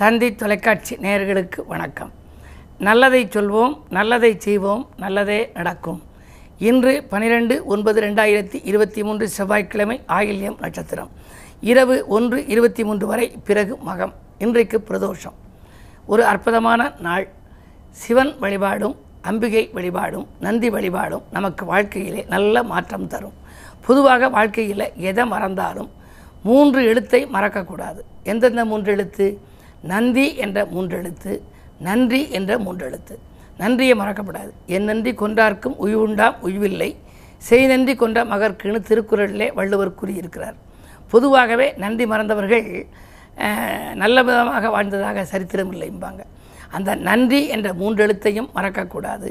தந்தி தொலைக்காட்சி நேயர்களுக்கு வணக்கம். நல்லதை சொல்வோம் நல்லதை செய்வோம் நல்லதே நடக்கும். இன்று பனிரெண்டு ஒன்பது ரெண்டாயிரத்தி இருபத்தி மூன்று செவ்வாய்க்கிழமை ஆயில்யம் நட்சத்திரம். இரவு ஒன்று இருபத்தி மூன்று வரை பிறகு மகம். இன்றைக்கு பிரதோஷம். ஒரு அற்புதமான நாள். சிவன் வழிபாடும் அம்பிகை வழிபாடும் நந்தி வழிபாடும் நமக்கு வாழ்க்கையிலே நல்ல மாற்றம் தரும். பொதுவாக வாழ்க்கையில் எதை மறந்தாலும் மூன்று எழுத்தை மறக்கக்கூடாது. எந்தெந்த மூன்று எழுத்து? நந்தி என்ற மூன்றெழுத்து நன்றி என்ற மூன்றெழுத்து. நன்றியை மறக்கப்படாது. என் நன்றி கொன்றார்க்கும் உய்வுண்டாம் உய்வில்லை. செய் நன்றி கொன்ற மகர்க்குன்னு திருக்குறளிலே வள்ளுவர் கூறியிருக்கிறார். பொதுவாகவே நன்றி மறந்தவர்கள் நல்ல விதமாக வாழ்ந்ததாக சரித்திரம் இல்லைம்பாங்க அந்த நன்றி என்ற மூன்றெழுத்தையும் மறக்கக்கூடாது.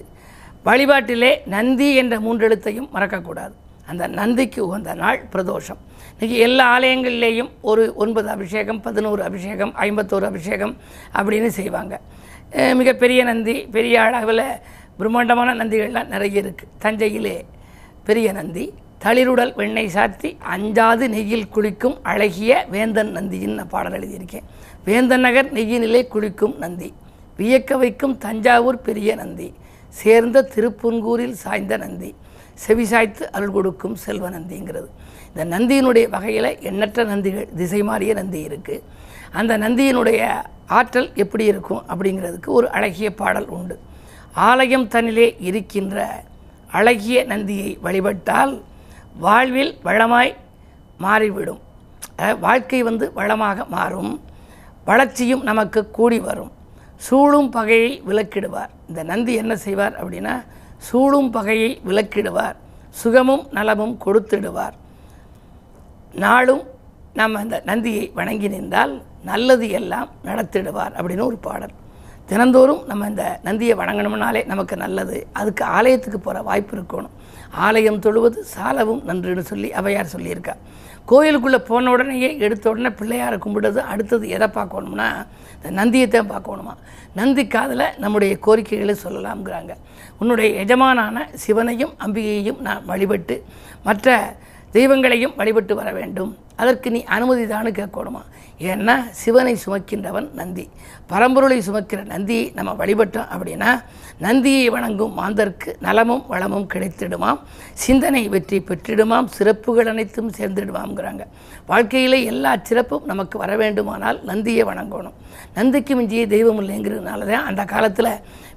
வழிபாட்டிலே நந்தி என்ற மூன்றெழுத்தையும் மறக்கக்கூடாது. அந்த நந்திக்கு உகந்த நாள் பிரதோஷம். இன்றைக்கி எல்லா ஆலயங்கள்லேயும் ஒரு ஒன்பது அபிஷேகம் பதினோரு அபிஷேகம் ஐம்பத்தோரு அபிஷேகம் அப்படின்னு செய்வாங்க. மிகப்பெரிய நந்தி பெரிய அளவில் பிரம்மாண்டமான நந்திகள்லாம் நிறைய இருக்குது தஞ்சையிலே பெரிய நந்தி தளிருடல் வெண்ணெய் சாத்தி அஞ்சாது நெய்யில் குளிக்கும் அழகிய வேந்தன் நந்தியின் நான் பாடல் எழுதியிருக்கேன். வேந்தன் நகர் நெய்யினிலே குளிக்கும் நந்தி வியக்க வைக்கும் தஞ்சாவூர் பெரிய நந்தி சேர்ந்த திருப்புன்கூரில் சாய்ந்த நந்தி செவிசாய்த்து அருள் கொடுக்கும் செல்வ நந்திங்கிறது. இந்த நந்தியினுடைய வகையில் எண்ணற்ற நந்திகள் திசை மாறிய நந்தி இருக்குது அந்த நந்தியினுடைய ஆற்றல் எப்படி இருக்கும் அப்படிங்கிறதுக்கு ஒரு அழகிய பாடல் உண்டு. ஆலயம் தன்னிலே இருக்கின்ற அழகிய நந்தியை வழிபட்டால் வாழ்வில் வளமாய் மாறிவிடும். வாழ்க்கை வந்து வளமாக மாறும். வளர்ச்சியும் நமக்கு கூடி வரும். சூழும் பகையை விலக்கிடுவார் இந்த நந்தி என்ன செய்வார் அப்படின்னா சூழும் பகையை விலக்கிடுவார் சுகமும் நலமும் கொடுத்திடுவார். நாளும் நம்ம அந்த நந்தியை வணங்கி நின்றால் நல்லது எல்லாம் நடத்திடுவார் அப்படின்னு ஒரு பாடல். தினந்தோறும் நம்ம இந்த நந்தியை வணங்கணும்னாலே நமக்கு நல்லது. அதுக்கு ஆலயத்துக்கு போகிற வாய்ப்பு இருக்கணும். ஆலயம் தொழுவது சாலவும் நன்றுன்னு சொல்லி அவையார் சொல்லியிருக்கா. கோயிலுக்குள்ளே போன உடனேயே எடுத்த உடனே பிள்ளையாரை கும்பிடுறது அடுத்தது எதை பார்க்கணும்னா இந்த நந்தியை தான் பார்க்கணுமா? நந்தி காதில் நம்முடைய கோரிக்கைகளை சொல்லலாம்ங்கிறாங்க. உன்னுடைய எஜமானான சிவனையும் அம்பிகையையும் நான் வழிபட்டு மற்ற தெய்வங்களையும் வழிபட்டு வர வேண்டும். அதற்கு நீ அனுமதி தானு கேட்கணுமா? ஏன்னா சிவனை சுமக்கின்றவன் நந்தி. பரம்பொருளை சுமக்கிற நந்தியை நம்ம வழிபட்டோம் அப்படின்னா நந்தியை வணங்கும் மாந்தர்க்கு நலமும் வளமும் கிடைத்திடுமாம். சிந்தனை வெற்றி பெற்றிடுமாம். சிறப்புகள் அனைத்தும் சேர்ந்துடுவாங்கிறாங்க வாழ்க்கையில் எல்லா சிறப்பும் நமக்கு வர வேண்டுமானால் நந்தியை வணங்கணும். நந்திக்கு மிஞ்சிய தெய்வம் இல்லைங்கிறதுனால தான் அந்த காலத்தில்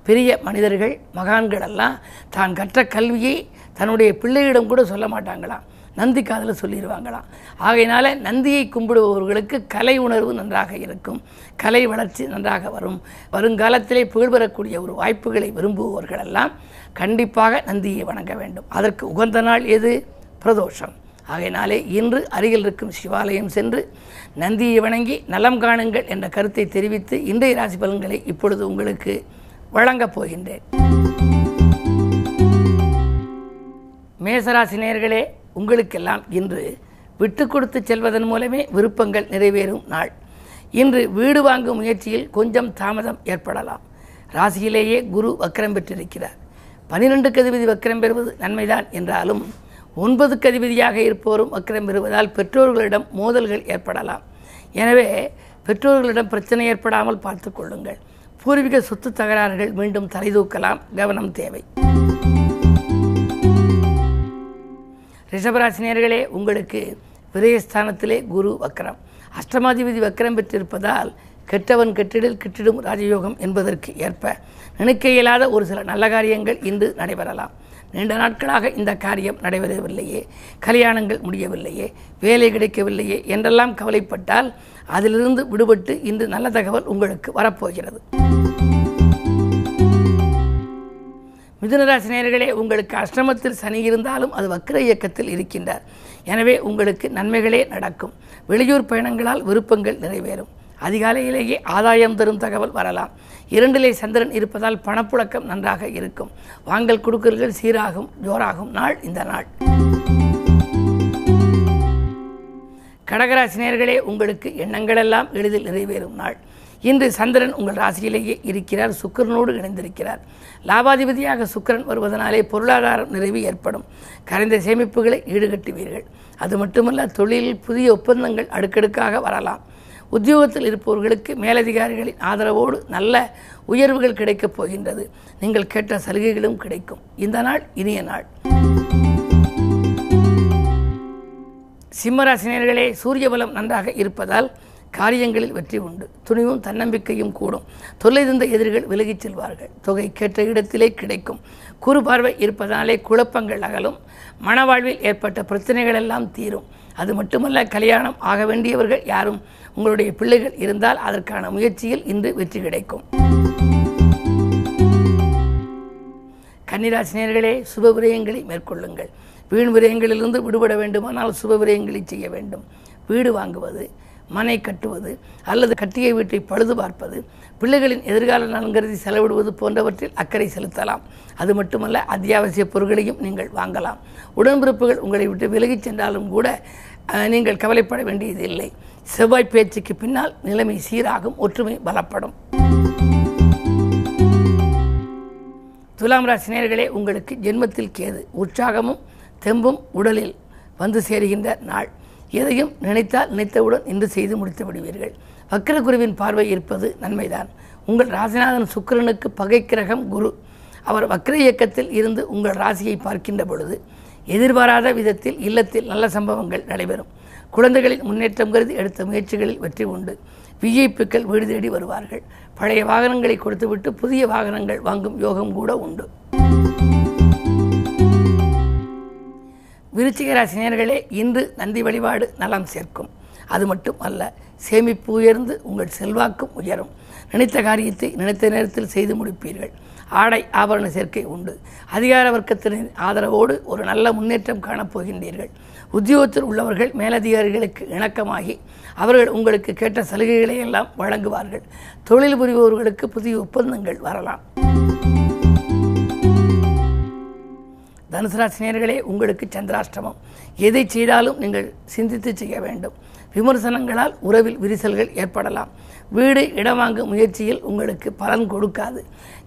பெரிய மனிதர்கள் மகான்கள் எல்லாம் தான் கற்ற கல்வியை தன்னுடைய பிள்ளையிடம் கூட சொல்ல மாட்டாங்களாம். நந்தி காதில் சொல்லிடுவாங்களாம் ஆகையினால நந்தியை கும்பிடுபவர்களுக்கு கலை உணர்வு நன்றாக இருக்கும். கலை வளர்ச்சி நன்றாக வரும். வருங்காலத்திலே புகழ்பெறக்கூடிய ஒரு வாய்ப்புகளை விரும்புபவர்களெல்லாம் கண்டிப்பாக நந்தியை வணங்க வேண்டும். அதற்கு உகந்த நாள் எது? பிரதோஷம். ஆகையினாலே இன்று அருகில் இருக்கும் சிவாலயம் சென்று நந்தியை வணங்கி நலம் காணுங்கள் என்ற கருத்தை தெரிவித்து இன்றைய ராசி பலன்களை இப்பொழுது உங்களுக்கு வழங்கப் போகின்றேன். மேசராசிநேயர்களே உங்களுக்கெல்லாம் இன்று விட்டு கொடுத்து செல்வதன் மூலமே விருப்பங்கள் நிறைவேறும் நாள். இன்று வீடு வாங்கும் முயற்சியில் கொஞ்சம் தாமதம் ஏற்படலாம். ராசியிலேயே குரு வக்கரம் பெற்றிருக்கிறார். பனிரெண்டு கதிபதி வக்கரம் பெறுவது நன்மைதான் என்றாலும் ஒன்பது கதிபதியாக இருப்போரும் வக்கரம் பெறுவதால் பெற்றோர்களிடம் மோதல்கள் ஏற்படலாம். எனவே பெற்றோர்களிடம் பிரச்சனை ஏற்படாமல் பார்த்து கொள்ளுங்கள். பூர்வீக சொத்து தகராறுகள் மீண்டும் தலைதூக்கலாம் கவனம் தேவை. ரிஷபராசினியர்களே உங்களுக்கு விரயஸ்தானத்திலே குரு வக்கரம். அஷ்டமாதிபதி வக்கரம் பெற்றிருப்பதால் கெட்டவன் கெட்டிடில் கிட்டிடும் ராஜயோகம் என்பதற்கு ஏற்ப நினைக்க இயலாத ஒரு சில நல்ல காரியங்கள் இன்று நடைபெறலாம். நீண்ட நாட்களாக இந்த காரியம் நடைபெறவில்லையே கல்யாணங்கள் முடியவில்லையே வேலை கிடைக்கவில்லையே என்றெல்லாம் கவலைப்பட்டால் அதிலிருந்து விடுபட்டு இன்று நல்ல தகவல் உங்களுக்கு வரப்போகிறது. மிதுனராசி நேர்களே உங்களுக்கு அஷ்டமத்தில் சனி இருந்தாலும் அது வக்ர இயக்கத்தில் இருக்கின்றார். எனவே உங்களுக்கு நன்மைகளே நடக்கும். வெளியூர் பயணங்களால் விருப்பங்கள் நிறைவேறும். அதிகாலையிலேயே ஆதாயம் தரும் தகவல் வரலாம். இரண்டிலே சந்திரன் இருப்பதால் பணப்புழக்கம் நன்றாக இருக்கும். வாங்கல் கொடுக்கல்கள் சீராகும் ஜோராகும் நாள் இந்த நாள். கடகராசினியர்களே உங்களுக்கு எண்ணங்களெல்லாம் எளிதில் நிறைவேறும் நாள். இன்று சந்திரன் உங்கள் ராசியிலேயே இருக்கிறார் சுக்கிரனோடு இணைந்திருக்கிறார். லாபாதிபதியாக சுக்கிரன் வருவதனாலே பொருளாதாரம் நிறைவு ஏற்படும். கரைந்த சேமிப்புகளை ஈடுகட்டுவீர்கள். அது மட்டுமல்ல தொழிலில் புதிய ஒப்பந்தங்கள் அடுக்கடுக்காக வரலாம். உத்தியோகத்தில் இருப்பவர்களுக்கு மேலதிகாரிகளின் ஆதரவோடு நல்ல உயர்வுகள் கிடைக்கப் போகின்றது. நீங்கள் கேட்ட சலுகைகளும் கிடைக்கும். இந்த நாள் இனிய நாள். சிம்மராசினியர்களே சூரிய பலம் நன்றாக இருப்பதால் காரியங்களில் வெற்றி உண்டு. துணிவும் தன்னம்பிக்கையும் கூடும். தொல்லை தந்த எதிரிகள் விலகிச் செல்வார்கள். தொகை கேட்ட இடத்திலே கிடைக்கும். குறுபார்வை இருப்பதனாலே குழப்பங்கள் அகலும். மனவாழ்வில் ஏற்பட்ட பிரச்சனைகள் எல்லாம் தீரும். அது மட்டுமல்ல கல்யாணம் ஆக வேண்டியவர்கள் யாரும் உங்களுடைய பிள்ளைகள் இருந்தால் அதற்கான முயற்சியில் இன்று வெற்றி கிடைக்கும். கன்னிராசினியர்களே சுப விரயங்களை மேற்கொள்ளுங்கள். வீண் விரயங்களிலிருந்து விடுபட வேண்டுமானால் சுப விரயங்களை செய்ய வேண்டும். வீடு வாங்குவது மனை கட்டுவது அல்லது கட்டிய வீட்டை பழுது பார்ப்பது பிள்ளைகளின் எதிர்கால நலன் கருதி செலவிடுவது போன்றவற்றில் அக்கறை செலுத்தலாம். அது மட்டுமல்ல அத்தியாவசிய பொருட்களையும் நீங்கள் வாங்கலாம். உடன்பிறப்புகள் உங்களை விட்டு விலகிச் சென்றாலும் கூட நீங்கள் கவலைப்பட வேண்டியதில்லை செவ்வாய் பேச்சுக்கு பின்னால் நிலைமை சீராகும் ஒற்றுமை பலப்படும். துலாம் ராசி உங்களுக்கு ஜென்மத்தில் கேது உற்சாகமும் தெம்பும் உடலில் வந்து சேருகின்ற நாள். எதையும் நினைத்தால் நினைத்தவுடன் இன்று செய்து முடித்து விடுவீர்கள். வக்கரகுருவின் பார்வை இருப்பது நன்மைதான். உங்கள் ராசிநாதன் சுக்கிரனுக்கு பகை கிரகம் குரு. அவர் வக்கர இயக்கத்தில் இருந்து உங்கள் ராசியை பார்க்கின்ற பொழுது எதிர்பாராத விதத்தில் இல்லத்தில் நல்ல சம்பவங்கள் நடைபெறும். குழந்தைகளின் முன்னேற்றம் கருதி எடுத்த முயற்சிகளில் வெற்றி உண்டு. விஐபிக்கள் வீடு தேடி வருவார்கள். பழைய வாகனங்களை கொடுத்துவிட்டு புதிய வாகனங்கள் வாங்கும் யோகம் கூட உண்டு. விருச்சிக ராசி இன்று நந்தி வழிபாடு நலம் சேர்க்கும். அது மட்டும் அல்ல சேமிப்பு உயர்ந்து உங்கள் செல்வாக்கும் உயரும். நினைத்த காரியத்தை நினைத்த நேரத்தில் செய்து முடிப்பீர்கள். ஆடை ஆபரண சேர்க்கை உண்டு. அதிகார வர்க்கத்தினரின் ஆதரவோடு ஒரு நல்ல முன்னேற்றம் காணப்போகின்றீர்கள். உத்தியோகத்தில் உள்ளவர்கள் மேலதிகாரிகளுக்கு இணக்கமாகி அவர்கள் உங்களுக்கு கேட்ட சலுகைகளை எல்லாம் வழங்குவார்கள். தொழில் புரிபவர்களுக்கு புதிய ஒப்பந்தங்கள் வரலாம். தனுசு ராசினியர்களே உங்களுக்கு சந்திராஷ்டமம். எதை செய்தாலும் நீங்கள் சிந்தித்து செய்ய வேண்டும். விமர்சனங்களால் உறவில் விரிசல்கள் ஏற்படலாம். வீடு இடம் வாங்கும் முயற்சியில் உங்களுக்கு பலன் கொடுக்காது.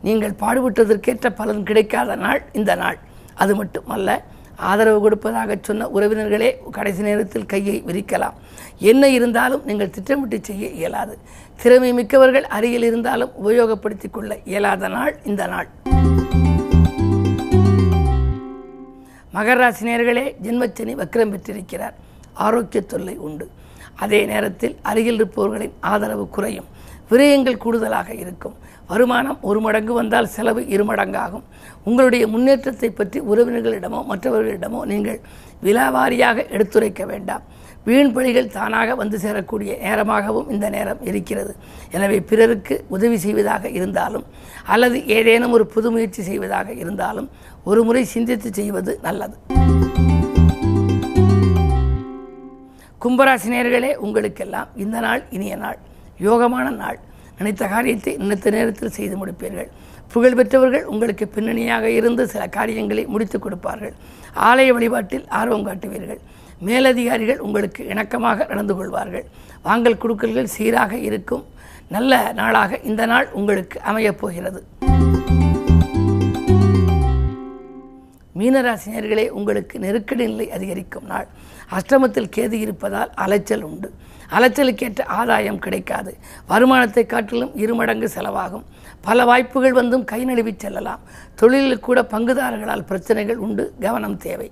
நீங்கள் பாடுபட்டதற்கேற்ற பலன் கிடைக்காத நாள் இந்த நாள். அது மட்டுமல்ல ஆதரவு கொடுப்பதாக சொன்ன உறவினர்களே கடைசி நேரத்தில் கையை விரிக்கலாம். என்ன இருந்தாலும் நீங்கள் திட்டமிட்டு செய்ய இயலாது. திறமை மிக்கவர்கள் அருகில் இருந்தாலும் உபயோகப்படுத்திக் கொள்ள இயலாத நாள் இந்த நாள். மகராசினியர்களே ஜென்மச்சனி வக்ரம் பெற்றிருக்கிறார். ஆரோக்கிய தொல்லை உண்டு. அதே நேரத்தில் அருகில் இருப்பவர்களின் ஆதரவு குறையும். விரயங்கள் கூடுதலாக இருக்கும். வருமானம் ஒரு மடங்கு வந்தால் செலவு இருமடங்காகும். உங்களுடைய முன்னேற்றத்தை பற்றி உறவினர்களிடமோ மற்றவர்களிடமோ நீங்கள் விலாவாரியாக எடுத்துரைக்க வேண்டாம். வீண் பழிகள் தானாக வந்து சேரக்கூடிய நேரமாகவும் இந்த நேரம் இருக்கிறது. எனவே பிறருக்கு உதவி செய்வதாக இருந்தாலும் அல்லது ஏதேனும் ஒரு புது முயற்சி செய்வதாக இருந்தாலும் ஒரு முறை சிந்தித்து செய்வது நல்லது. கும்பராசினியர்களே உங்களுக்கெல்லாம் இந்த நாள் இனிய நாள். யோகமான நாள். நினைத்த காரியத்தை நினைத்த நேரத்தில் செய்து முடிப்பீர்கள். புகழ்பெற்றவர்கள் உங்களுக்கு பின்னணியாக இருந்து சில காரியங்களை முடித்துக் கொடுப்பார்கள். ஆலய வழிபாட்டில் ஆர்வம் காட்டுவீர்கள். மேலதிகாரிகள் உங்களுக்கு இணக்கமாக நடந்து கொள்வார்கள். வாங்கல் கொடுக்கல்கள் சீராக இருக்கும். நல்ல நாளாக இந்த நாள் உங்களுக்கு அமையப் போகிறது. மீனராசினியர்களே உங்களுக்கு நெருக்கடி நிலை அதிகரிக்கும் நாள். அஷ்டமத்தில் கேது இருப்பதால் அலைச்சல் உண்டு. அலைச்சலுக்கேற்ற ஆதாயம் கிடைக்காது. வருமானத்தை காட்டிலும் இருமடங்கு செலவாகும். பல வாய்ப்புகள் வந்தும் கை நழுவி செல்லலாம். தொழிலில் கூட பங்குதாரர்களால் பிரச்சனைகள் உண்டு. கவனம் தேவை.